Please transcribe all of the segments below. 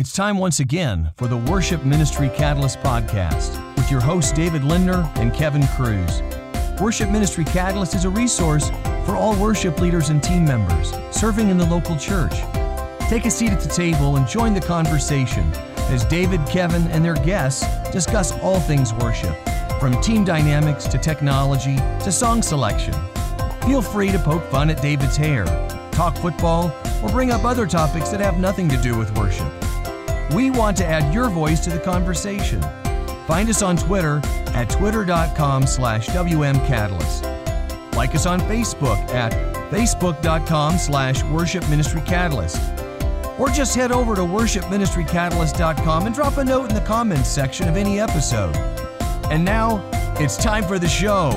It's time once again for the Worship Ministry Catalyst podcast with your hosts David Lindner and Kevin Cruz. Worship Ministry Catalyst is a resource for all worship leaders and team members serving in the local church. Take a seat at the table and join the conversation as David, Kevin, and their guests discuss all things worship, from team dynamics to technology to song selection. Feel free to poke fun at David's hair, talk football, or bring up other topics that have nothing to do with worship. We want to add your voice to the conversation. Find us on Twitter at twitter.com slash wmcatalyst. Like us on Facebook at facebook.com slash worship ministry catalyst. Or just head over to worshipministrycatalyst.com and drop a note in the comments section of any episode. And now, it's time for the show.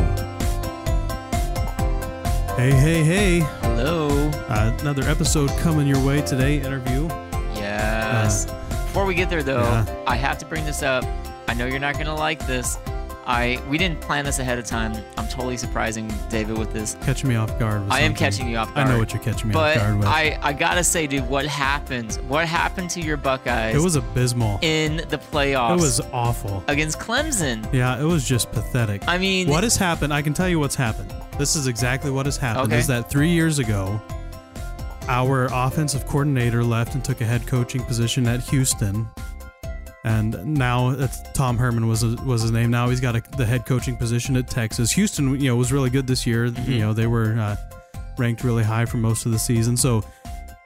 Hey, hey, hey. Hello. Uh, another episode coming your way today, interview. Yes. Before we get there, though, yeah. I have to bring this up. I know you're not gonna like this. I we didn't plan this ahead of time. I'm totally surprising David with this. Catching me off guard. with I am catching you off guard. I know what you're catching me But off guard with. I I gotta say, dude, what happened? What happened to your Buckeyes it was abysmal. in the playoffs It was awful. against Clemson? Yeah, it was just pathetic. I mean, what has happened? I can tell you what's happened. This is exactly what has happened. Okay. Is that three years ago, our offensive coordinator left and took a head coaching position at Houston, and now it's Tom Herman was was his name. Now he's got a, the head coaching position at Texas. Houston, you know, was really good this year. Mm-hmm. You know, they were uh, ranked really high for most of the season. So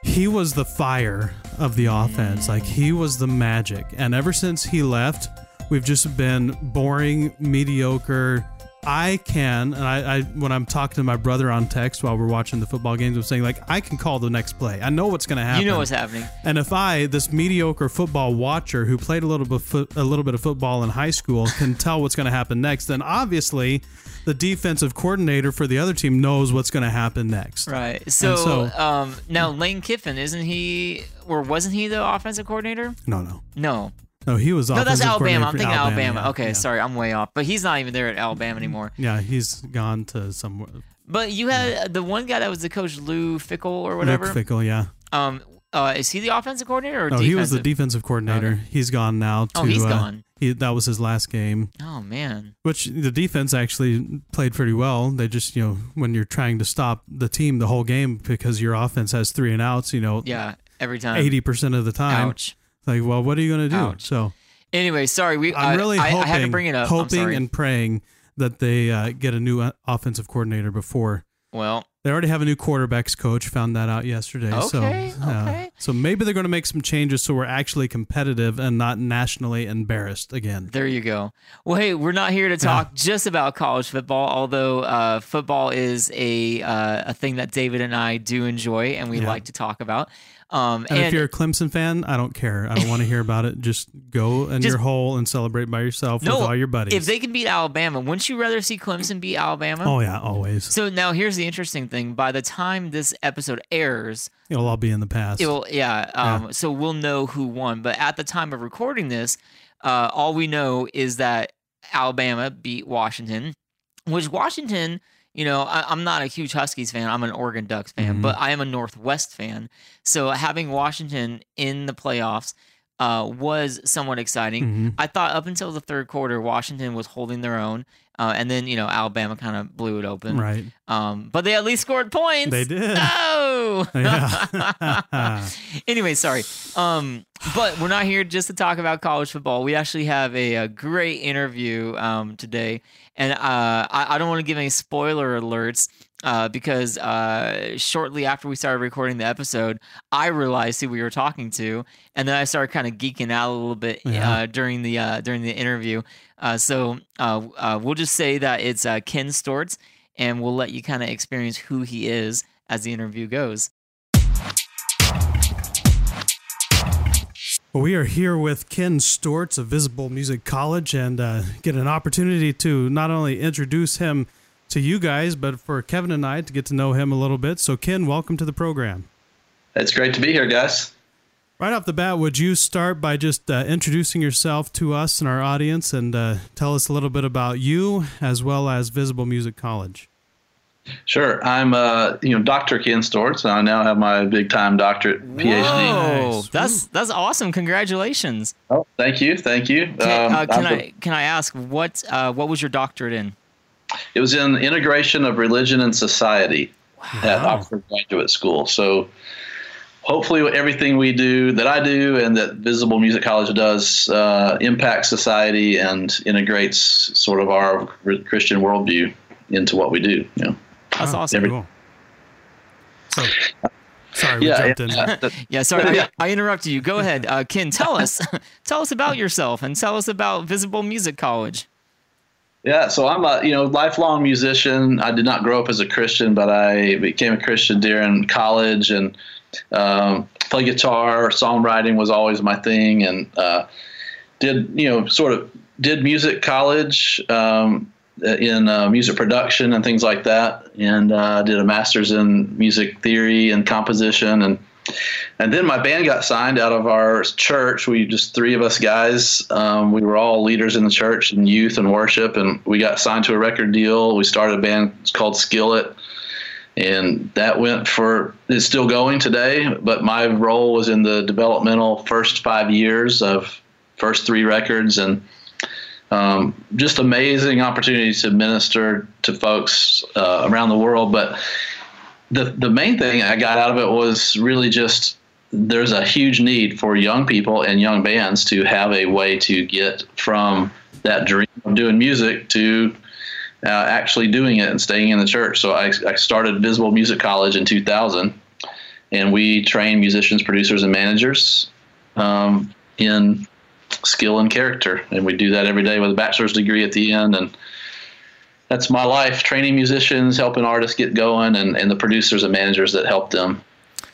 he was the fire of the offense. Like he was the magic. And ever since he left, we've just been boring, mediocre. I can, and I, I when I'm talking to my brother on text while we're watching the football games, I'm saying like I can call the next play. I know what's going to happen. you know what's happening. And if I, this mediocre football watcher who played a little bit a little bit of football in high school, can tell what's going to happen next, then obviously the defensive coordinator for the other team knows what's going to happen next. Right. So, so- um, now Lane Kiffin, isn't he, or wasn't he the offensive coordinator? No, no, No. No. He was off. No, that's Alabama. I'm thinking Alabama. yeah, okay, yeah. sorry, I'm way off. But he's not even there at Alabama anymore. Yeah, he's gone to somewhere. But you had the one guy that was the coach, Lou Fickell or whatever. Luke Fickell, yeah. Um, uh, is he the offensive coordinator or No, defensive? he was the defensive coordinator. Okay. He's gone now. To, Oh, he's uh, gone. He, that was his last game. Oh man. Which the defense actually played pretty well. They just, you know, when you're trying to stop the team the whole game because your offense has three and outs, you know, Yeah. Every time. eighty percent of the time. Ouch. Like, well, what are you going to do? Ouch. So Anyway, sorry. We. I'm I- really I, hoping, I had to bring it up. Hoping and praying that they uh, get a new uh, offensive coordinator before well, they already have a new quarterbacks coach. Found that out yesterday. so, Okay, uh, okay. so maybe they're going to make some changes so we're actually competitive and not nationally embarrassed again. There you go. Well, hey, we're not here to talk just about college football, although uh, football is a uh, a thing that David and I do enjoy and we Yeah. like to talk about. Um, And, if you're a Clemson fan, I don't care. I don't want to hear about it. Just go in Just- your hole and celebrate by yourself no, with all your buddies. if they can beat Alabama, wouldn't you rather see Clemson beat Alabama? oh yeah, always. So now here's the interesting thing. By the time this episode airs, It'll all be in the past. it will yeah, um, so we'll know who won. But at the time of recording this, uh, all we know is that Alabama beat Washington, which Washington, you know, I, I'm not a huge Huskies fan. I'm an Oregon Ducks fan, Mhm. but I am a Northwest fan. So having Washington in the playoffs uh, was somewhat exciting. Mhm. I thought up until the third quarter, Washington was holding their own, uh, and then you know Alabama kind of blew it open. Right. Um, but they at least scored points. They did. No. Yeah. anyway, sorry. Um, but we're not here just to talk about college football. We actually have a, a great interview um, today, and uh, I, I don't want to give any spoiler alerts. Uh, because uh, shortly after we started recording the episode, I realized who we were talking to, and then I started kind of geeking out a little bit Yeah. uh, during the uh, during the interview. Uh, so uh, uh, we'll just say that it's uh, Ken Steorts, and we'll let you kind of experience who he is as the interview goes. Well, we are here with Ken Steorts of Visible Music College and uh, get an opportunity to not only introduce him to you guys, but for Kevin and I to get to know him a little bit. So, Ken, welcome to the program. It's great to be here, guys. Right off the bat, would you start by just uh, introducing yourself to us and our audience and uh, tell us a little bit about you as well as Visible Music College? Sure. I'm, uh, you know, Dr. Ken Steorts, and I now have my big time doctorate PhD. Whoa, Nice. that's that's awesome! Congratulations. Oh, thank you, thank you. Can, Um, uh, can I'm- I can I ask what uh, what was your doctorate in? It was in integration of religion and society at Wow. Oxford Graduate School. So hopefully, everything we do, that I do, and that Visible Music College does, uh, impacts society and integrates sort of our Christian worldview into what we do. You know? That's awesome. Cool. So, sorry, we Yeah, jumped in. yeah, that- Yeah, sorry, I, I interrupted you. Go ahead, uh, Ken. Tell us, tell us about yourself, and tell us about Visible Music College. Yeah, so I'm a you know lifelong musician. I did not grow up as a Christian, but I became a Christian during college and um, play guitar. Songwriting was always my thing, and uh, did you know sort of did music college um, in uh, music production and things like that, and uh, did a master's in music theory and composition and and then my band got signed out of our church. We just three of us guys. Um, we were all leaders in the church and youth and worship, and we got signed to a record deal. We started a band called Skillet, and that went for it's still going today. But my role was in the developmental first five years of first three records, and um, just amazing opportunities to minister to folks uh, around the world. But the the main thing I got out of it was really just there's a huge need for young people and young bands to have a way to get from that dream of doing music to uh, actually doing it and staying in the church. So I, I started Visible Music College in 2000, and we train musicians, producers, and managers um, in skill and character, and we do that every day with a bachelor's degree at the end and that's my life training musicians helping artists get going and, and the producers and managers that help them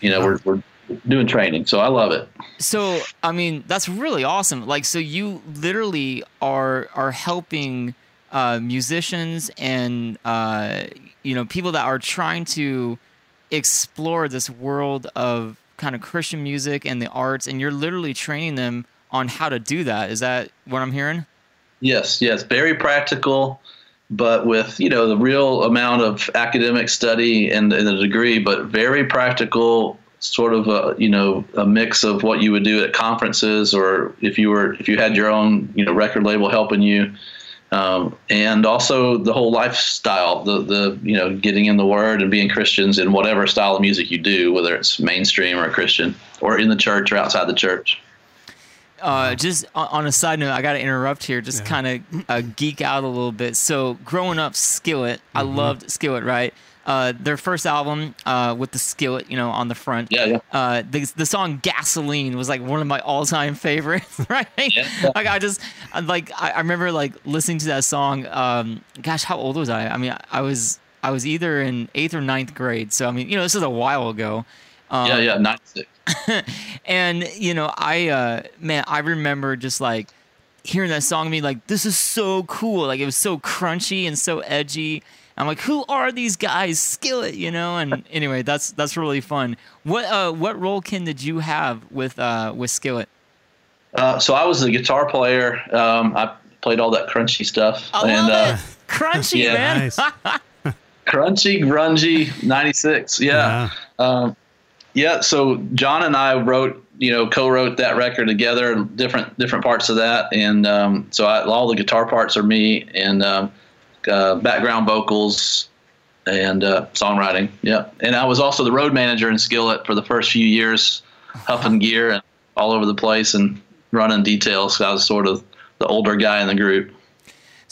you know we're, we're doing training so i love it So, I mean, that's really awesome. Like, so you literally are are helping uh, musicians and uh, you know people that are trying to explore this world of kind of Christian music and the arts, and you're literally training them on how to do that. Is that what I'm hearing? yes yes very practical but with you know the real amount of academic study and, and the degree but very practical sort of a you know a mix of what you would do at conferences or if you were if you had your own you know record label helping you. Um, and also the whole lifestyle the the you know getting in the word and being christians in whatever style of music you do whether it's mainstream or christian or in the church or outside the church Uh, just on on a side note, I got to interrupt here, just kind of uh, geek out a little bit. So, growing up, Skillet, I loved Skillet, right? Uh, their first album uh, with the Skillet, you know, on the front. yeah yeah Uh, the, the song "Gasoline" was like one of my all-time favorites, right? Yeah. Like I just I, like I, I remember like listening to that song. Um, gosh, how old was I? I mean, I, I was I was either in eighth or ninth grade. So I mean, you know, this is a while ago. Um, yeah yeah 96 and you know i uh man i remember just like hearing that song and being like this is so cool like it was so crunchy and so edgy i'm like who are these guys skillet you know and anyway that's that's really fun what uh what role ken did you have with uh with skillet Uh, so I was a guitar player. Um, I played all that crunchy stuff. i and love uh, it crunchy yeah, man nice. crunchy, grungy, '96. Yeah. Um, yeah. So John and I wrote, you know, co-wrote that record together, different different parts of that, and um, so I, all the guitar parts are me, and um, uh, background vocals and uh, songwriting. Yeah. And I was also the road manager in Skillet for the first few years, huffing gear and all over the place and running details. So I was sort of the older guy in the group.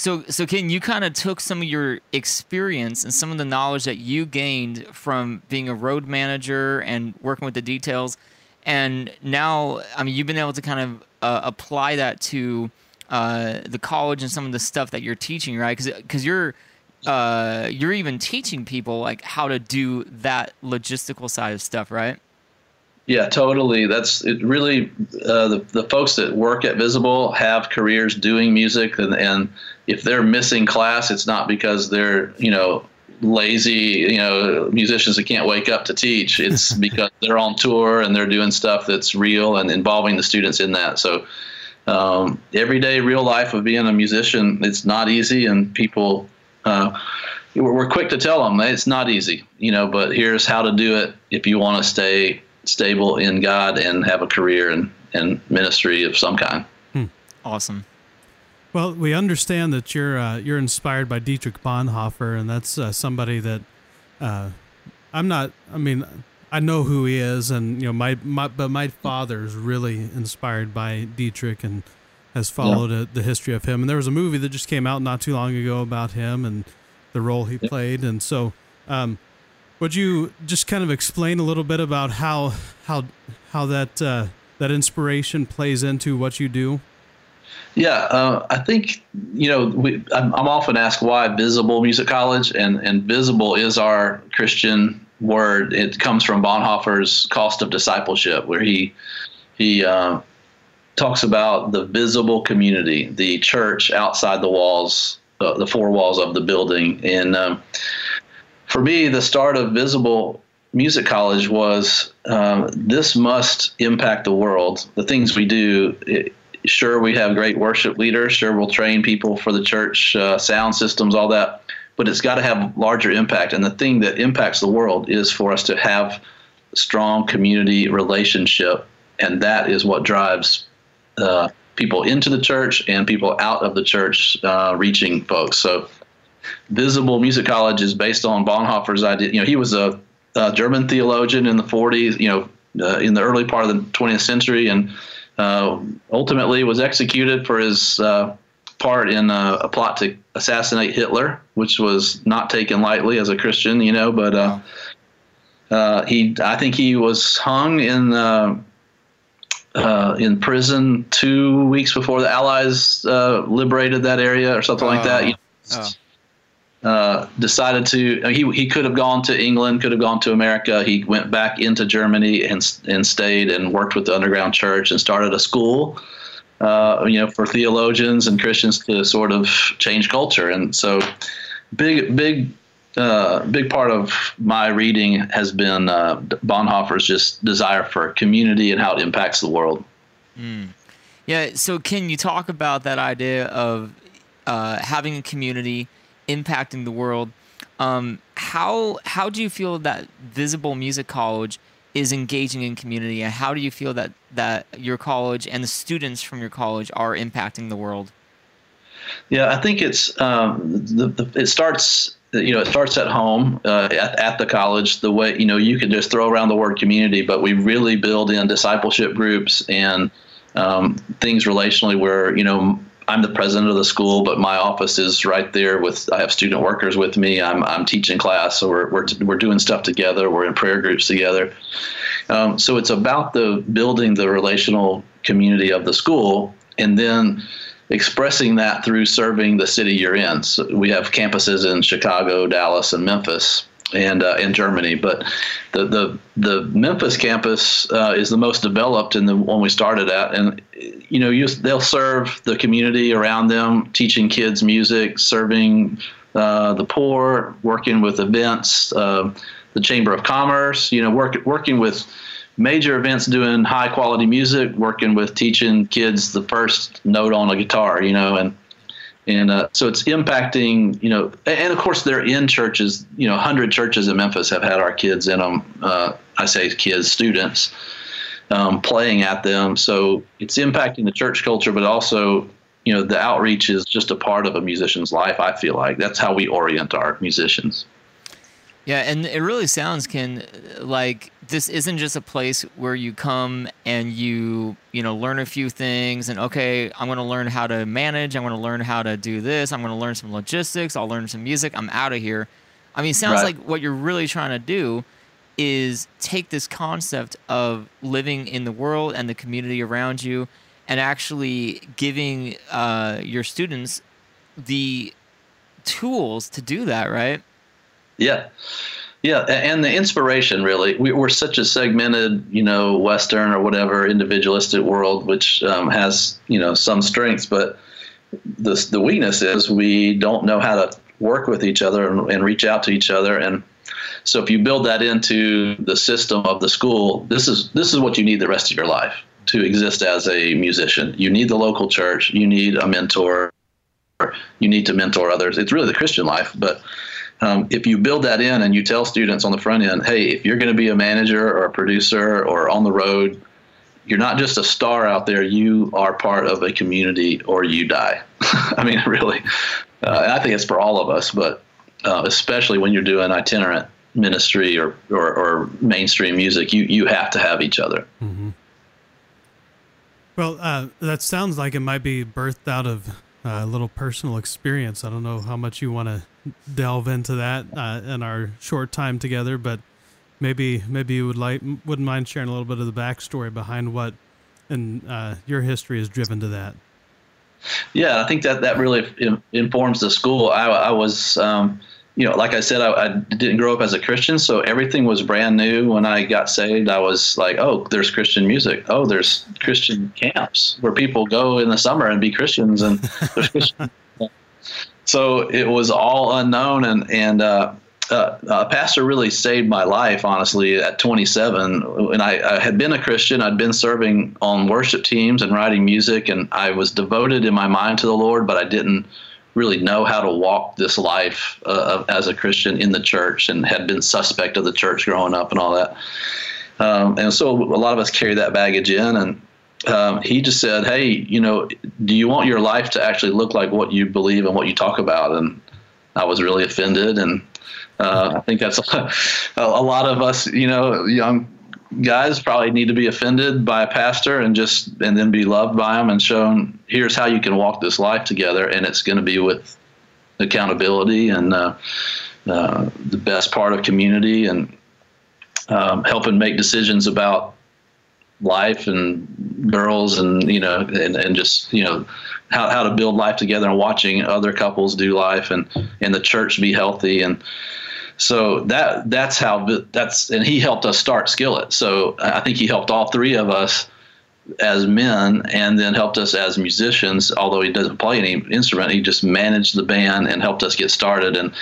So, so Ken, you kind of took some of your experience and some of the knowledge that you gained from being a road manager and working with the details, and now, I mean, you've been able to kind of uh, apply that to uh, the college and some of the stuff that you're teaching, right? Because you're uh, you're even teaching people like how to do that logistical side of stuff, right? Yeah, totally. That's it. Really, uh, the the folks that work at Visible have careers doing music, and, and if they're missing class, it's not because they're you know lazy, you know, musicians that can't wake up to teach. It's because they're on tour and they're doing stuff that's real and involving the students in that. So, um, everyday real life of being a musician, it's not easy, and people uh, we're, we're quick to tell them it's not easy, you know, but here's how to do it if you want to stay stable in God and have a career and, and ministry of some kind. Awesome. Well, we understand that you're uh, you're inspired by Dietrich Bonhoeffer, and that's uh, somebody that uh, I'm not. I mean, I know who he is, and you know, my, my but my father's really inspired by Dietrich and has followed yeah. the history of him. And there was a movie that just came out not too long ago about him and the role he yeah. played. And so, um, would you just kind of explain a little bit about how how how that uh, that inspiration plays into what you do? Yeah, uh, I think you know we, I'm, I'm, often asked why Visible Music College, and and Visible is our Christian word. It comes from Bonhoeffer's Cost of Discipleship, where he he uh, talks about the visible community, the church outside the walls, uh, the four walls of the building. And um, for me, the start of Visible Music College was um, this must impact the world. The things we do. It, sure we have great worship leaders. Sure we'll train people for the church uh, sound systems all that. But it's got to have larger impact. And the thing that impacts the world is for us to have strong community relationship. And that is what drives uh, people into the church and people out of the church uh, reaching folks. So visible music college is based on bonhoeffer's idea. You know he was a, a german theologian in the 40s you know uh, in the early part of the 20th century. And ultimately was executed for his uh, part in a, a, plot to assassinate Hitler, which was not taken lightly as a Christian, you know. But uh, uh he, I think he was hung in uh, uh, in prison two weeks before the Allies liberated that area or something like that. You know, oh. Uh, decided to he he could have gone to England, could have gone to America. He went back into Germany and and stayed and worked with the underground church and started a school. Uh, you know, for theologians and Christians to sort of change culture, and so big big uh, big part of my reading has been uh, Bonhoeffer's just desire for community and how it impacts the world. Mm. Yeah. So, can you talk about that idea of uh, having a community? Impacting the world. Um, how how do you feel that Visible Music College is engaging in community, and how do you feel that that your college and the students from your college are impacting the world? Yeah, I think it's um, the, the, it starts you know it starts at home uh, at, at the college the way you know you can just throw around the word community but we really build in discipleship groups and um, things relationally where you know I'm the president of the school, but my office is right there with, I have student workers with me. I'm, I'm teaching class. So we're, we're, we're doing stuff together. We're in prayer groups together. Um, so it's about the building the relational community of the school and then expressing that through serving the city you're in. So we have campuses in Chicago, Dallas, and Memphis and uh, in Germany. But the the the Memphis campus uh, is the most developed and the one we started at, and you know you, they'll serve the community around them, teaching kids music, serving uh, the poor, working with events, uh, the Chamber of Commerce. You know, work, working with major events doing high quality music, working with teaching kids the first note on a guitar. You know, and and uh, so it's impacting you know and of course they're in churches you know 100 churches in memphis have had our kids in them uh, i say kids students um, playing at them. So it's impacting the church culture but also you know the outreach is just a part of a musician's life i feel like. That's how we orient our musicians. Yeah, and it really sounds, Ken, like this isn't just a place where you come and you, you know, learn a few things and okay, I'm going to learn how to manage. I'm going to learn how to do this. I'm going to learn some logistics. I'll learn some music. I'm out of here. I mean, it sounds right. like what you're really trying to do is take this concept of living in the world and the community around you and actually giving uh, your students the tools to do that, right? Yeah. Yeah, and the inspiration really. We, are such a segmented, you know, Western or whatever individualistic world, which um, has, you know, some strengths, but the the weakness is we don't know how to work with each other and, and reach out to each other. And so, if you build that into the system of the school, this is this is what you need the rest of your life to exist as a musician. You need the local church. You need a mentor. You need to mentor others. It's really the Christian life, but um, if you build that in and you tell students on the front end, hey, if you're going to be a manager or a producer or on the road, you're not just a star out there. You are part of a community, or you die. I mean, really. Uh, I think it's for all of us, but uh, especially when you're doing itinerant ministry or, or, or, mainstream music, you, you have to have each other. Mm-hmm. Well, uh, that sounds like it might be birthed out of a little personal experience. I don't know how much you want to delve into that uh, in our short time together, but maybe maybe you would like wouldn't mind sharing a little bit of the backstory behind what and uh, your history is driven to that. Yeah, I think that that really informs the school. I, I was. Um, you know, like I said, I, I, didn't grow up as a Christian, so everything was brand new. When I got saved, I was like, "Oh, there's Christian music. Oh, there's Christian camps where people go in the summer and be Christians." And so it was all unknown, and and uh, uh, a pastor really saved my life, honestly, at 27. And I, I, had been a Christian. I'd been serving on worship teams and writing music, and I was devoted in my mind to the Lord, but I didn't really know how to walk this life uh, as a Christian in the church and had been suspect of the church growing up and all that. Um, and so a lot of us carry that baggage in. And um, he just said, Hey, you know, do you want your life to actually look like what you believe and what you talk about? And I was really offended. And uh, I think that's a, a lot of us, you know, young guys probably need to be offended by a pastor and just and then be loved by him and shown here's how you can walk this life together and it's going to be with accountability and uh, uh, the best part of community and um, helping make decisions about life and girls and you know and, and just you know how, how to build life together and watching other couples do life and and the church be healthy and so that that's how that's and he helped us start Skillet. So I think he helped all three of us as men and then helped us as musicians. Although he doesn't play any instrument, he just managed the band and helped us get started. And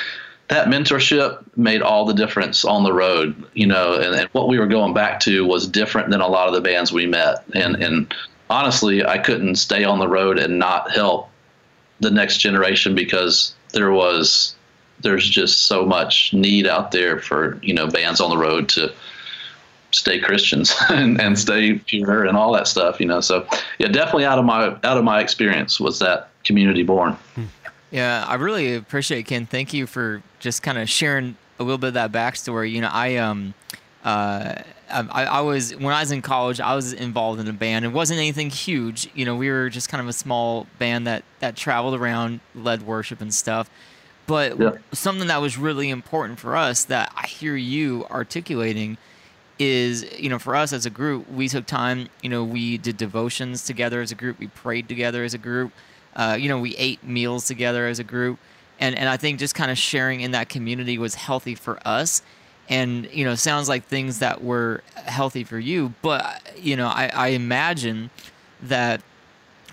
that mentorship made all the difference on the road, you know, and, and, what we were going back to was different than a lot of the bands we met. And, and honestly, I couldn't stay on the road and not help the next generation because there was there's just so much need out there for you know bands on the road to stay Christians and, and stay pure and all that stuff. You know, so yeah, definitely out of my out of my experience was that community born. Yeah, I really appreciate it, Ken. Thank you for just kind of sharing a little bit of that backstory. You know, I um uh I, I was when I was in college, I was involved in a band. It wasn't anything huge. You know, we were just kind of a small band that that traveled around, led worship and stuff. But yeah. something that was really important for us that I hear you articulating is, you know, for us as a group, we took time, you know, we did devotions together as a group, we prayed together as a group, uh, you know, we ate meals together as a group. And, and I think just kind of sharing in that community was healthy for us. And, you know, sounds like things that were healthy for you. But, you know, I, I imagine that,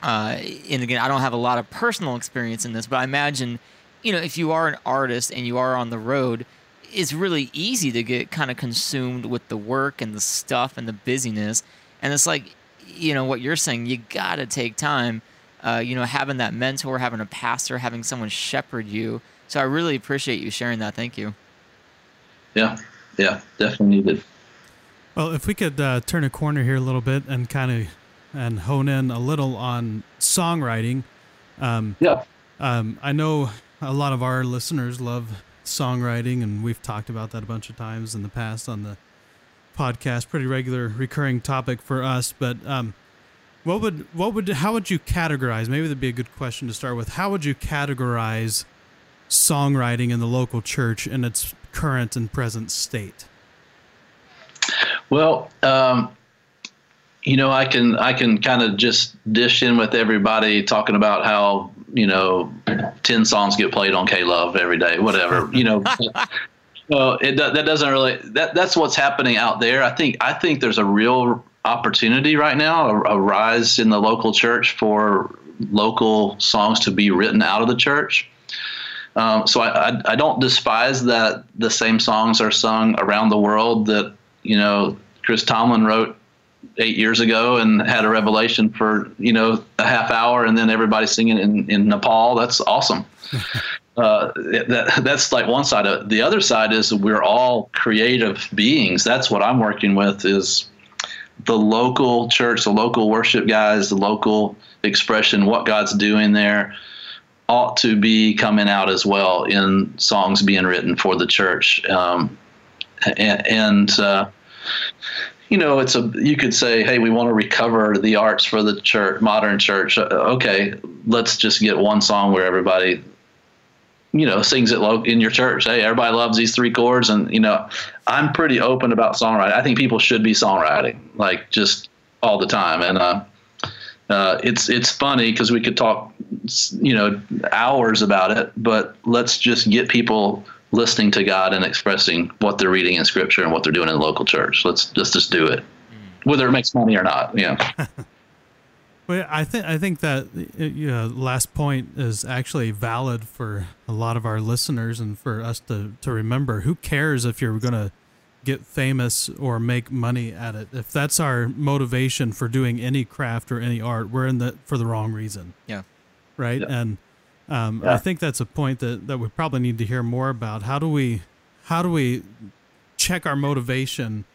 uh, and again, I don't have a lot of personal experience in this, but I imagine you know, if you are an artist and you are on the road, it's really easy to get kind of consumed with the work and the stuff and the busyness. And it's like, you know, what you're saying, you got to take time, uh, you know, having that mentor, having a pastor, having someone shepherd you. So I really appreciate you sharing that. Thank you. Yeah, yeah, definitely needed. Well, if we could uh, turn a corner here a little bit and kind of and hone in a little on songwriting. Um, yeah. Um, I know a lot of our listeners love songwriting, and we've talked about that a bunch of times in the past on the podcast. Pretty regular, recurring topic for us. But um, what would what would how would you categorize? Maybe that'd be a good question to start with. How would you categorize songwriting in the local church in its current and present state? Well, um, you know, I can I can kind of just dish in with everybody talking about how you know, 10 songs get played on K Love every day, whatever, you know. well, it that doesn't really that that's what's happening out there. I think I think there's a real opportunity right now, a, a rise in the local church for local songs to be written out of the church. Um, so I, I, I don't despise that the same songs are sung around the world that you know Chris Tomlin wrote eight years ago and had a revelation for you know a half hour and then everybody singing in, in Nepal. That's awesome. uh, that, that's like one side of it. The other side is we're all creative beings. That's what I'm working with is the local church, the local worship guys, the local expression, what God's doing there ought to be coming out as well in songs being written for the church. Um, and, and uh, you know, it's a you could say, hey, we want to recover the arts for the church, modern church. Uh, okay, let's just get one song where everybody, you know, sings it in your church. Hey, everybody loves these three chords, and you know, I'm pretty open about songwriting. I think people should be songwriting, like just all the time, and uh, uh, it's it's funny because we could talk, you know, hours about it, but let's just get people listening to God and expressing what they're reading in Scripture and what they're doing in the local church. Let's just just do it, hmm. whether it makes money or not. Yeah. well, I think I think that uh, you know, last point is actually valid for a lot of our listeners and for us to to remember. Who cares if you're going to get famous or make money at it? If that's our motivation for doing any craft or any art, we're in the for the wrong reason. Yeah. Right. Yeah. And um, Yeah. I think that's a point that, that we probably need to hear more about. How do we how do we check our motivation,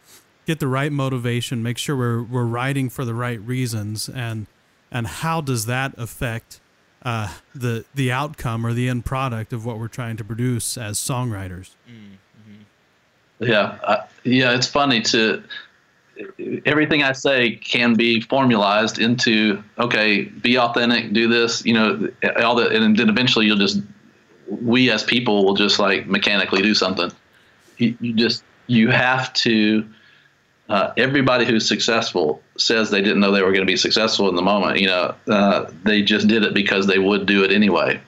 get the right motivation, make sure we're we're writing for the right reasons, and and how does that affect uh, the the outcome or the end product of what we're trying to produce as songwriters? Yeah, uh, yeah, it's funny to everything I say can be formalized into okay, be authentic, do this, you know, all that, and then eventually you'll just we as people will just like mechanically do something. You, you just you have to. Uh, everybody who's successful says they didn't know they were going to be successful in the moment. You know, uh, they just did it because they would do it anyway.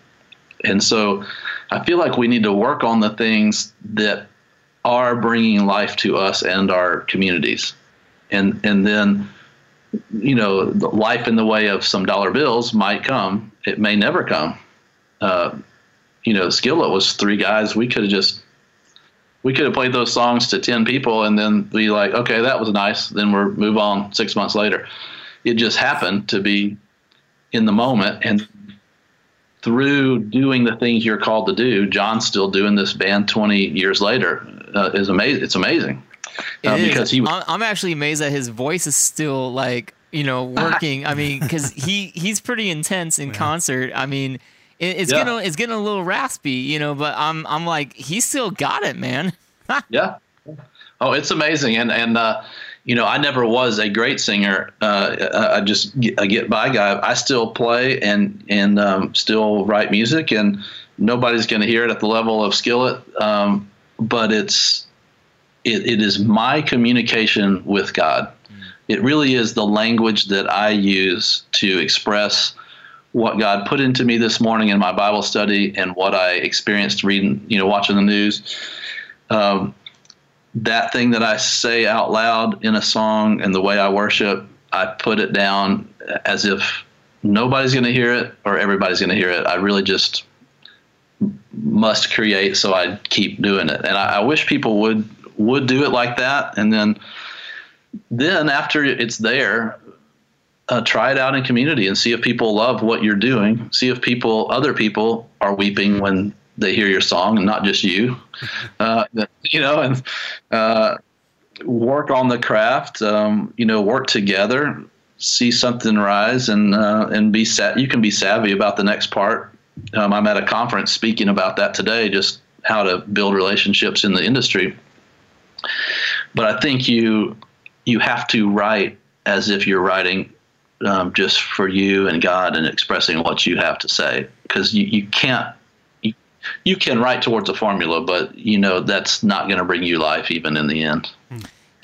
And so, I feel like we need to work on the things that are bringing life to us and our communities. And and then you know, life in the way of some dollar bills might come. It may never come. Uh, you know, Skillet was three guys. We could have just we could have played those songs to 10 people and then be like, okay, that was nice. Then we're move on six months later. It just happened to be in the moment. And through doing the things you're called to do, John's still doing this band 20 years later. Uh, is amazing. It's amazing. Uh, because he was, I'm, actually amazed that his voice is still like you know working. I mean, because he he's pretty intense in concert. I mean, it, it's Yeah. getting it's getting a little raspy, you know. But I'm I'm like he still got it, man. Yeah. Oh, it's amazing, and and uh, you know, I never was a great singer. Uh, I just get, a get by guy. I still play and and um, still write music, and nobody's going to hear it at the level of Skillet. Um, but it's it, it is my communication with God. It really is the language that I use to express what God put into me this morning in my Bible study and what I experienced reading, you know, watching the news um, that thing that I say out loud in a song and the way I worship, I put it down as if nobody's going to hear it or everybody's going to hear it. I really just must create, so I keep doing it. And I, I wish people would would do it like that, and then then after it's there. Uh, try it out in community and see if people love what you're doing. See if people, other people, are weeping when they hear your song and not just you. Uh, you know, and uh, work on the craft. Um, you know, work together. See something rise and uh, and be sa- You can be savvy about the next part. Um, I'm at a conference speaking about that today, just how to build relationships in the industry. But I think you you have to write as if you're writing um, just for you and God and expressing what you have to say because you, you can't you, you can write towards a formula but you know that's not going to bring you life even in the end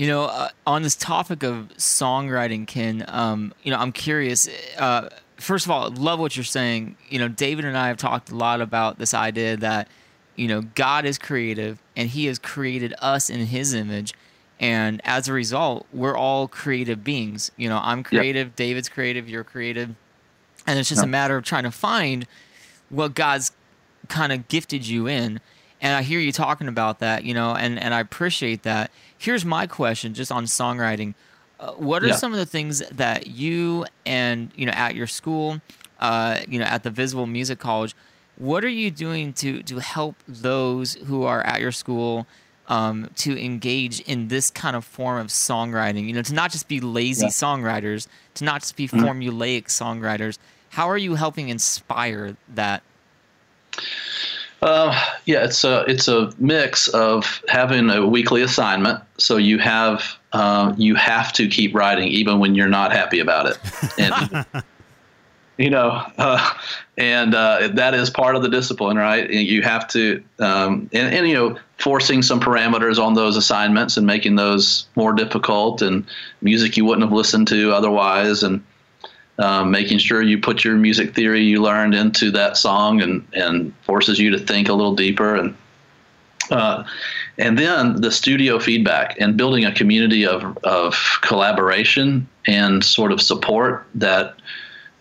You know, uh, on this topic of songwriting, Ken, um, you know, I'm curious. Uh, first of all, love what you're saying. You know, David and I have talked a lot about this idea that, you know, God is creative and He has created us in His image. And as a result, we're all creative beings. You know, I'm creative, David's creative, you're creative. And it's just a matter of trying to find what God's kind of gifted you in. And I hear you talking about that, you know, and, and I appreciate that. Here's my question just on songwriting. Uh, what are Yeah. some of the things that you and, you know, at your school, uh, you know, at the Visible Music College, What are you doing to to help those who are at your school um, to engage in this kind of form of songwriting? You know, to not just be lazy Yeah. songwriters, to not just be Mhm. formulaic songwriters. How are you helping inspire that? Uh, yeah, it's a it's a mix of having a weekly assignment, so you have uh, you have to keep writing even when you're not happy about it, and you know, uh, and uh, that is part of the discipline, right? And you have to, um, and, and you know, forcing some parameters on those assignments and making those more difficult, and music you wouldn't have listened to otherwise, and um, making sure you put your music theory you learned into that song and, and forces you to think a little deeper and uh, and then the studio feedback and building a community of, of collaboration and sort of support that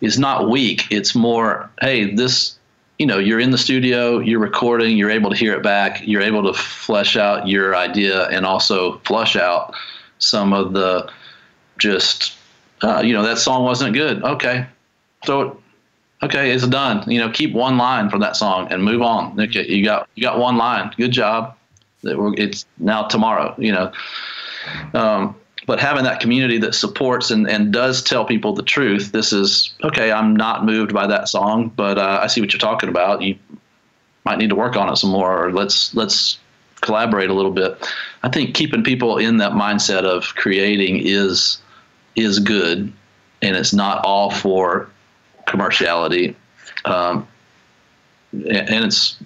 is not weak it's more hey this you know you're in the studio you're recording you're able to hear it back you're able to flesh out your idea and also flush out some of the just uh, you know that song wasn't good. Okay, it. Okay, it's done. You know, keep one line from that song and move on. Okay, you got you got one line. Good job. It's now tomorrow. You know, um, but having that community that supports and, and does tell people the truth. This is okay. I'm not moved by that song, but uh, I see what you're talking about. You might need to work on it some more, or let's let's collaborate a little bit. I think keeping people in that mindset of creating is is good, and it's not all for commerciality. Um, and it's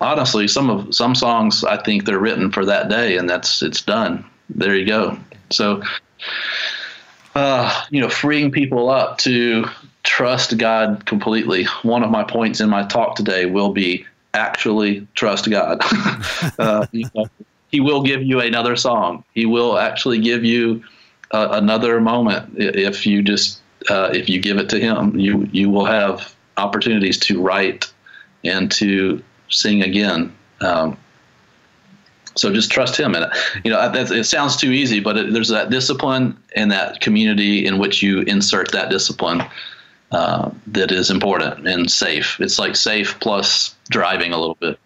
honestly some of some songs I think they're written for that day, and that's it's done. There you go. So, uh, you know, freeing people up to trust God completely. One of my points in my talk today will be actually trust God. uh, you know, he will give you another song. He will actually give you uh, another moment if you just uh, if you give it to him. You you will have opportunities to write and to sing again. Um, so just trust him, and you know it sounds too easy, but it, there's that discipline and that community in which you insert that discipline uh, that is important and safe. It's like safe plus driving a little bit.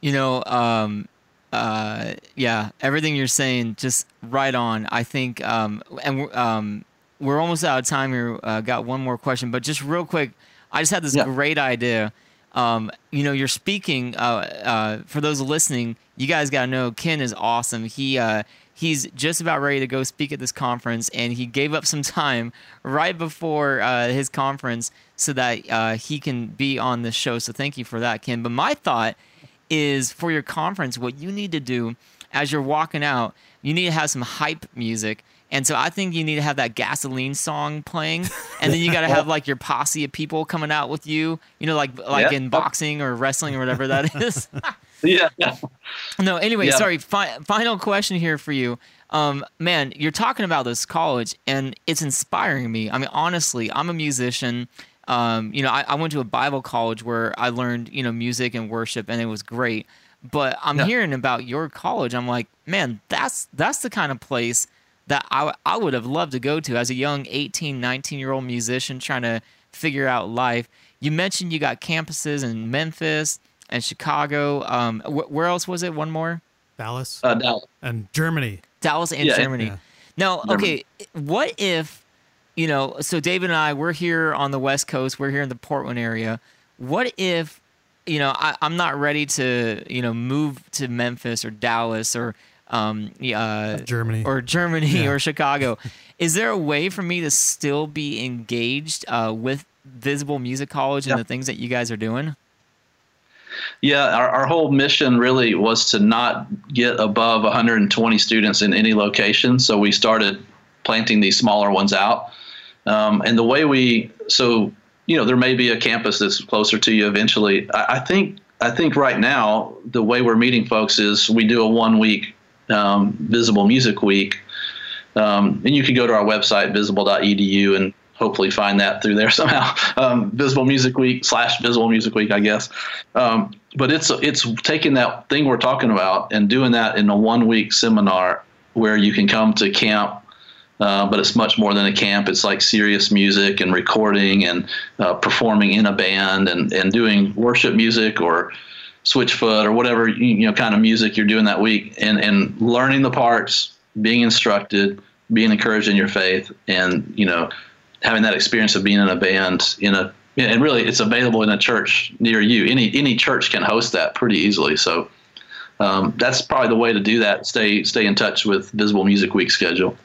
You know, um, uh, yeah, everything you're saying, just right on. I think, um, and we're, um, we're almost out of time here. Uh, got one more question, but just real quick, I just had this Yeah. great idea. Um, you know, you're speaking. Uh, uh, for those listening, you guys got to know Ken is awesome. He uh, he's just about ready to go speak at this conference, and he gave up some time right before uh, his conference so that uh, he can be on this show. So thank you for that, Ken. But my thought is for your conference, what you need to do as you're walking out, you need to have some hype music. And so I think you need to have that gasoline song playing, and then you got to have like your posse of people coming out with you. You know, like like Yeah. in boxing or wrestling or whatever that is. Yeah, no, anyway, Yeah. sorry. Fi- final question here for you. Um, man, you're talking about this college, and it's inspiring me. I mean, honestly, I'm a musician. Um, you know, I, I went to a Bible college where I learned, you know, music and worship, and it was great. But I'm Yeah. hearing about your college. I'm like, man, that's that's the kind of place that I, I would have loved to go to as a young 18, 19 year old musician trying to figure out life. You mentioned you got campuses in Memphis and Chicago. Um, wh- where else was it? One more? Dallas Uh, Dallas. and Germany. Dallas and Yeah, Germany. yeah. Now, okay, what if, you know, so David and I, we're here on the West Coast, we're here in the Portland area. What if, you know, I, I'm not ready to, you know, move to Memphis or Dallas or, um, uh, Germany. or Germany Yeah. or Chicago. Is there a way for me to still be engaged uh, with Visible Music College and Yeah. the things that you guys are doing? Yeah, our, our whole mission really was to not get above 120 students in any location. So we started planting these smaller ones out. Um, and the way we, so, you know, there may be a campus that's closer to you eventually. I, I think, I think right now, the way we're meeting folks is we do a one week um, visible music week. Um, and you can go to our website, visible.edu, and hopefully find that through there somehow. Um, visible Music Week slash Visible Music Week, I guess. Um, but it's it's taking that thing we're talking about and doing that in a one week seminar where you can come to camp Uh, but it's much more than a camp. It's like serious music and recording and uh, performing in a band and, and doing worship music or switchfoot or whatever you know kind of music you're doing that week and, and learning the parts, being instructed, being encouraged in your faith, and you know having that experience of being in a band in a and really it's available in a church near you. Any any church can host that pretty easily. So um, that's probably the way to do that. Stay stay in touch with Visible Music Week schedule.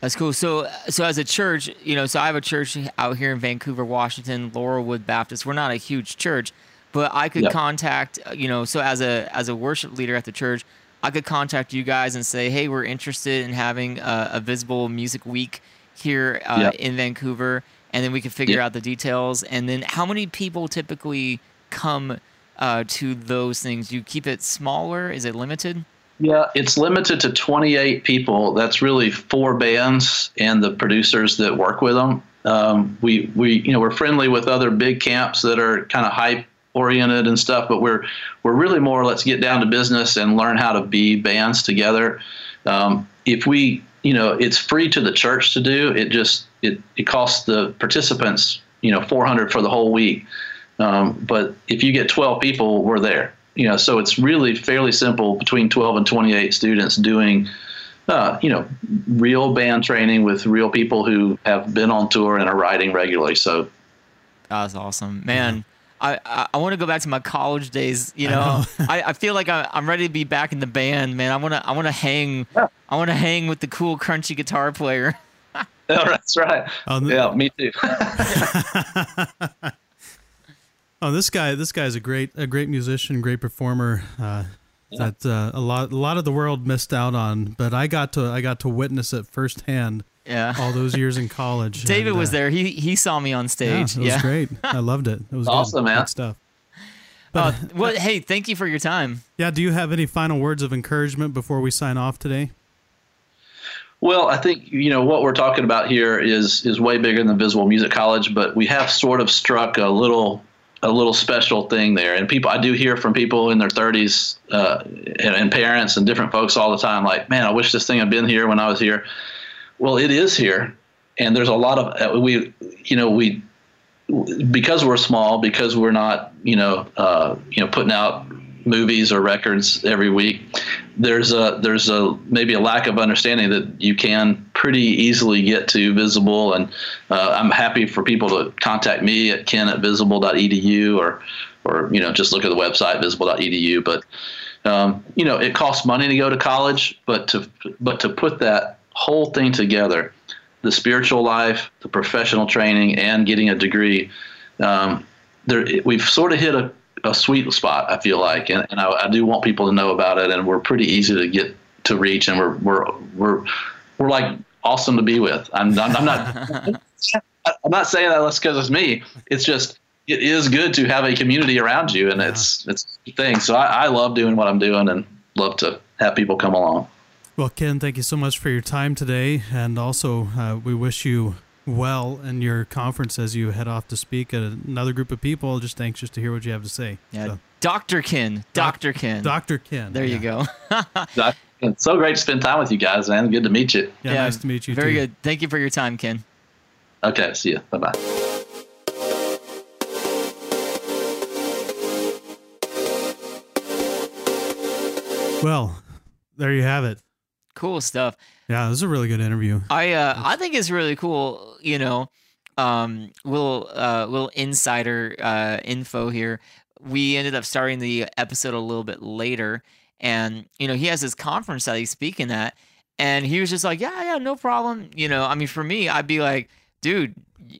That's cool. So, so as a church, you know, so I have a church out here in Vancouver, Washington, Laurelwood Baptist. We're not a huge church, but I could Yep. contact, you know, so as a as a worship leader at the church, I could contact you guys and say, hey, we're interested in having a, a visible music week here uh, Yep. in Vancouver, and then we can figure Yep. out the details. And then, how many people typically come uh, to those things? You keep it smaller? Is it limited? Yeah, it's limited to 28 people. That's really four bands and the producers that work with them. Um, we we you know we're friendly with other big camps that are kind of hype oriented and stuff, but we're we're really more let's get down to business and learn how to be bands together. Um, if we you know it's free to the church to do it, just it it costs the participants you know 400 for the whole week. Um, but if you get 12 people, we're there. You know, so it's really fairly simple between 12 and 28 students doing, uh, you know, real band training with real people who have been on tour and are writing regularly. So That's awesome, man. I, I, I want to go back to my college days. You know, I, I feel like I, I'm ready to be back in the band, man. I want to I want to hang. I want to hang with the cool crunchy guitar player. yeah, that's right. Oh, the- yeah, me too. Oh, this guy, this guy's a great, a great musician, great performer. Uh, That uh, a lot, a lot of the world missed out on, but I got to, I got to witness it firsthand Yeah. all those years in college. David and, was uh, there. He he saw me on stage. Yeah, stage. it was great. I loved it. It was good. Awesome, man. Good stuff. Uh, well, hey, thank you for your time. Yeah. Do you have any final words of encouragement before we sign off today? Well, I think you know what we're talking about here is is way bigger than Visible Music College, but we have sort of struck a little a little special thing there. And people, I do hear from people in their 30s uh, and, and parents and different folks all the time, like, "Man, I wish this thing had been here when I was here." Well, it is here, and there's a lot of uh, we, you know, we because we're small, because we're not, you know, uh, you know, putting out movies or records every week. There's a there's a maybe a lack of understanding that you can pretty easily get to visible, and uh, I'm happy for people to contact me at ken at visible.edu or or you know just look at the website visible.edu. But um, you know it costs money to go to college, but to but to put that whole thing together, the spiritual life, the professional training, and getting a degree, um, there we've sort of hit a, a sweet spot. I feel like, and, and I, I do want people to know about it. And we're pretty easy to get to reach, and we're we're we're we're like awesome to be with. I'm I'm, I'm not I'm not saying that that's because it's me. It's just it is good to have a community around you, and it's it's a thing. So I, I love doing what I'm doing, and love to have people come along. Well, Ken, thank you so much for your time today, and also uh, we wish you well in your conference as you head off to speak at another group of people. Just anxious to hear what you have to say. Yeah, So, Doctor Kin, Doctor Kin. Dr. Ken. there you go. It's so great to spend time with you guys, man. Good to meet you. Yeah, nice to meet you. Very too. good. Thank you for your time, Ken. Okay, see you. Bye bye. Well, there you have it. Cool stuff. Yeah, this is a really good interview. I uh, I think it's really cool. You know, um, little uh, little insider uh, info here. We ended up starting the episode a little bit later, and you know he has his conference that he's speaking at, and he was just like, yeah, yeah, no problem. You know, I mean, for me, I'd be like, dude,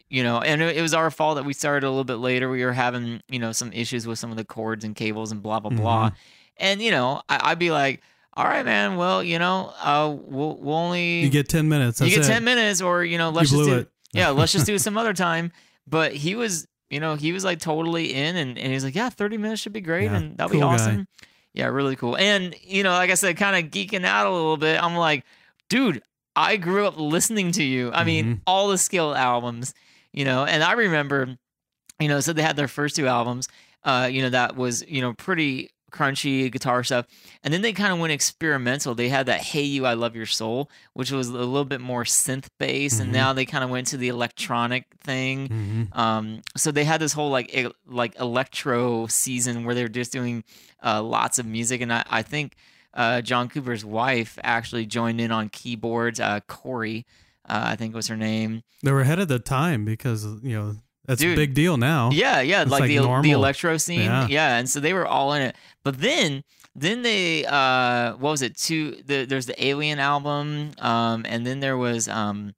you know, and it was our fault that we started a little bit later. We were having you know some issues with some of the cords and cables and blah blah blah, and you know, I, I'd be like. All right, man. Well, you know, uh, we'll, we'll only You get 10 minutes. That's you get it. 10 minutes or you know let's You just do it. yeah let's just do it some other time but he was you know he was like totally in and, and he's like yeah 30 minutes should be great Yeah, and that'll be cool guy. awesome yeah really cool and you know like i said kind of geeking out a little bit i'm like dude i grew up listening to you i mean Mhm. all the skill albums you know and i remember you know so they had their first two albums uh you know that was you know pretty crunchy guitar stuff, and then they kind of went experimental. They had that "Hey You, I Love Your Soul," which was a little bit more synth bass, and Mhm. now they kind of went to the electronic thing. Mhm. Um, so they had this whole like e- like electro season where they're just doing uh, lots of music, and I, I think uh, John Cooper's wife actually joined in on keyboards. Uh, Korey, uh, I think was her name. They were ahead of the time because you know that's Dude. a big deal now. Yeah, yeah, like, like the the electro scene. Yeah. Yeah. and so they were all in it. But then then they uh what was it? Two the, there's the Alien album, um, and then there was um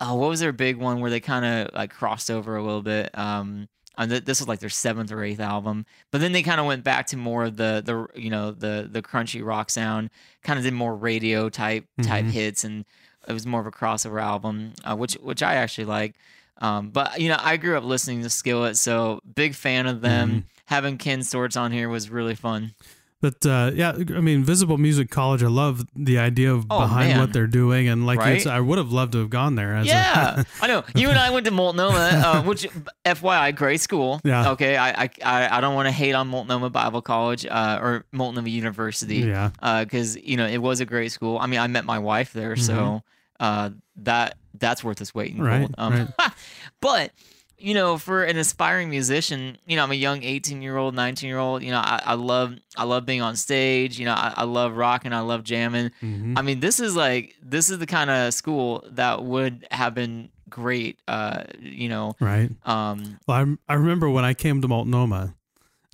oh what was their big one where they kind of like crossed over a little bit. Um and th- this was like their seventh or eighth album, but then they kind of went back to more of the the you know the the crunchy rock sound, kind of did more radio type type Mhm. hits, and it was more of a crossover album, uh, which which I actually like. Um, but you know, I grew up listening to Skillet, so big fan of them. Mm-hmm. Having Ken Steorts on here was really fun. But uh, yeah, I mean, Visible Music College. I love the idea of Oh, behind man. what they're doing, and like Right? it's, I would have loved to have gone there. As Yeah, I know. You and I went to Multnomah, uh, which, FYI, great school. Yeah. Okay, I I, I, don't want to hate on Multnomah Bible College uh, or Multnomah University. yeah, because you know it was a great school. I mean, I met my wife there, so uh, that that's worth its weight in Mm-hmm. Right, gold. Um, but you know, for an aspiring musician, you know, I'm a young 18 year old, 19 year old. You know, I, I love I love being on stage. You know, I, I love rocking. I love jamming. Mhm. I mean, this is like this is the kind of school that would have been great. Uh, you know, right. um, Well, I, I remember when I came to Multnomah,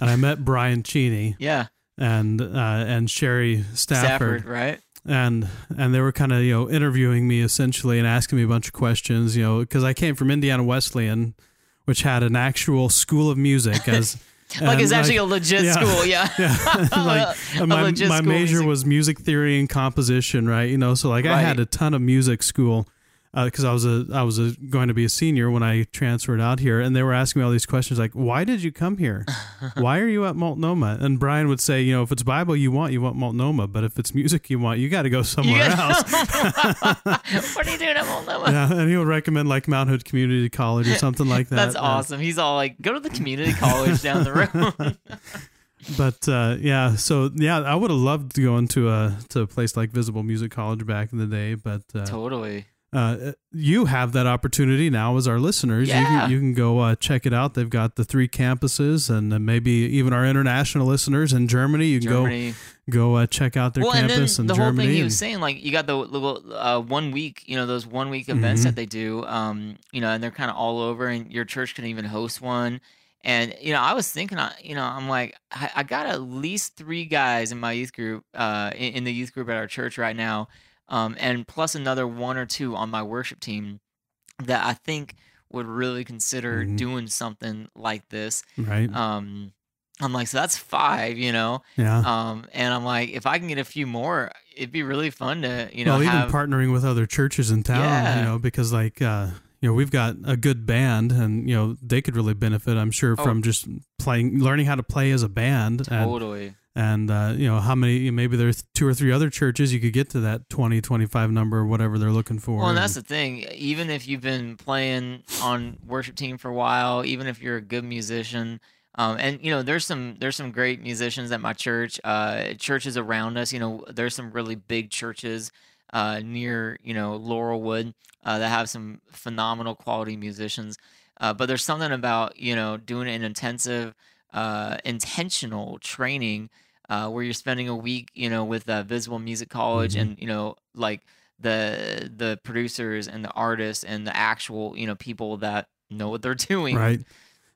and I met Brian Cheney yeah, and uh, and Sherry Stafford, right? And and they were kind of you know interviewing me essentially and asking me a bunch of questions you know because I came from Indiana Wesleyan which had an actual school of music as Like it's actually a legit yeah. school. Yeah, yeah like A my, my major music. was music theory and composition right you know so like I had a ton of music school because I was a I was a, going to be a senior when I transferred out here, and they were asking me all these questions like, "Why did you come here? Why are you at Multnomah?" And Brian would say, "You know, if it's Bible you want, you want Multnomah, but if it's music you want, you got to go somewhere else." what are you doing at Multnomah? yeah, and he would recommend like Mount Hood Community College or something like that. That's Uh, awesome. He's all like, go to the community college down the road. But uh, yeah, so yeah, I would have loved to go into a to a place like Visible Music College back in the day, but uh, totally. Uh, you have that opportunity now as our listeners. You, Yeah. can, you can go uh, check it out. They've got the three campuses, and uh, maybe even our international listeners in Germany. You can Germany. go go uh, check out their well, and then campus the in whole Germany. thing he was saying, like, you got the little uh, one week, you know, those one week events Mhm. that they do, um, you know, and they're kind of all over, and your church can even host one. And you know, I was thinking, I- you know, I'm like, I, I got at least three guys in my youth group, uh, in, in the youth group at our church right now, um, and plus another one or two on my worship team that I think would really consider Mhm. doing something like this. right? Um, I'm like, so that's five, you know. yeah. Um, and I'm like, if I can get a few more, it'd be really fun to, you know, well, have. even partnering with other churches in town, Yeah. you know, because like uh, you know we've got a good band, and you know they could really benefit, I'm sure, Oh. from just playing, learning how to play as a band, totally. and uh, you know how many maybe there's two or three other churches you could get to that 20 25 number or whatever they're looking for Well, and that's the thing. Even if you've been playing on worship team for a while, even if you're a good musician, um, and you know, there's some there's some great musicians at my church. Uh, churches around us, you know, there's some really big churches uh, near you know Laurelwood uh, that have some phenomenal quality musicians. Uh, but there's something about you know doing an intensive, uh, intentional training uh, where you're spending a week, you know, with uh, Visible Music College, Mhm. and you know, like the the producers and the artists and the actual you know people that know what they're doing. right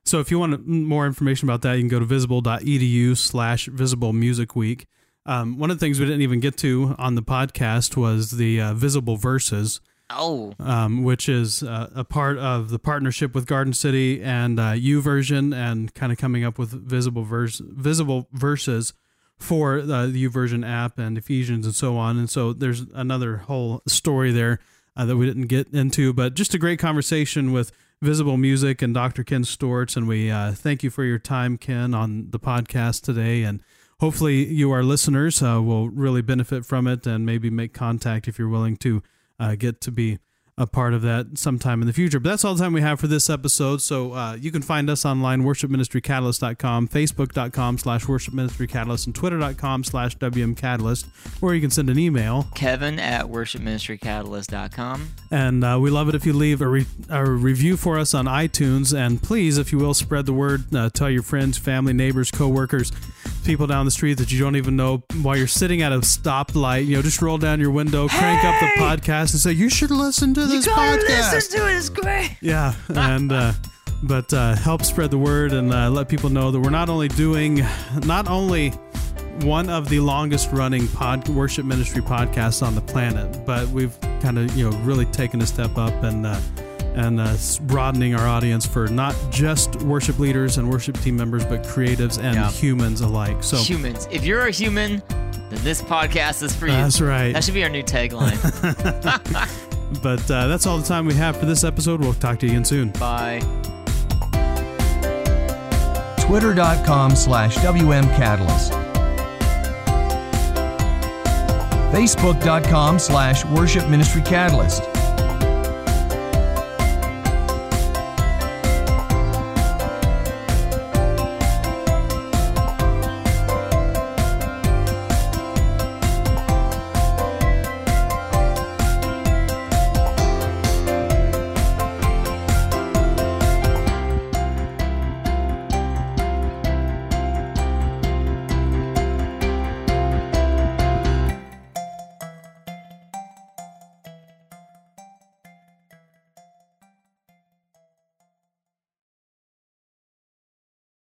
so if you want more information about that you can go to visible.edu slash visible music week um, one of the things we didn't even get to on the podcast was the uh, visible verses Oh, um, which is uh, a part of the partnership with Garden City and uh, YouVersion, and kind of coming up with visible verse, visible verses for uh, the YouVersion app and Ephesians and so on. And so there's another whole story there uh, that we didn't get into, but just a great conversation with Visible Music and Dr. Ken Steorts. And we uh, thank you for your time, Ken, on the podcast today. And hopefully, you, our listeners, uh, will really benefit from it and maybe make contact if you're willing to uh, get to be a part of that sometime in the future. But that's all the time we have for this episode. So uh, you can find us online, worshipministrycatalyst.com, facebook.com slash worshipministrycatalyst, and twitter.com slash wmcatalyst, or you can send an email. Kevin at worshipministrycatalyst.com. And uh, we love it if you leave a, re- a review for us on iTunes. And please, if you will, spread the word. Uh, tell your friends, family, neighbors, coworkers, people down the street that you don't even know while you're sitting at a stoplight. You know, just roll down your window, crank up the podcast, and say, You should listen to this podcast. Listen to it, it's great. Yeah, and uh, but uh, help spread the word and uh, let people know that we're not only doing, not only one of the longest running pod worship ministry podcasts on the planet, but we've kind of you know really taken a step up and. Uh, and uh, broadening our audience for not just worship leaders and worship team members, but creatives and Yeah. humans alike. So Humans. If you're a human, then this podcast is for you. that's right. That should be our new tagline. But uh, that's all the time we have for this episode. We'll talk to you again soon. Bye. Twitter.com slash WMCatalyst. Facebook.com slash Worship Ministry Catalyst.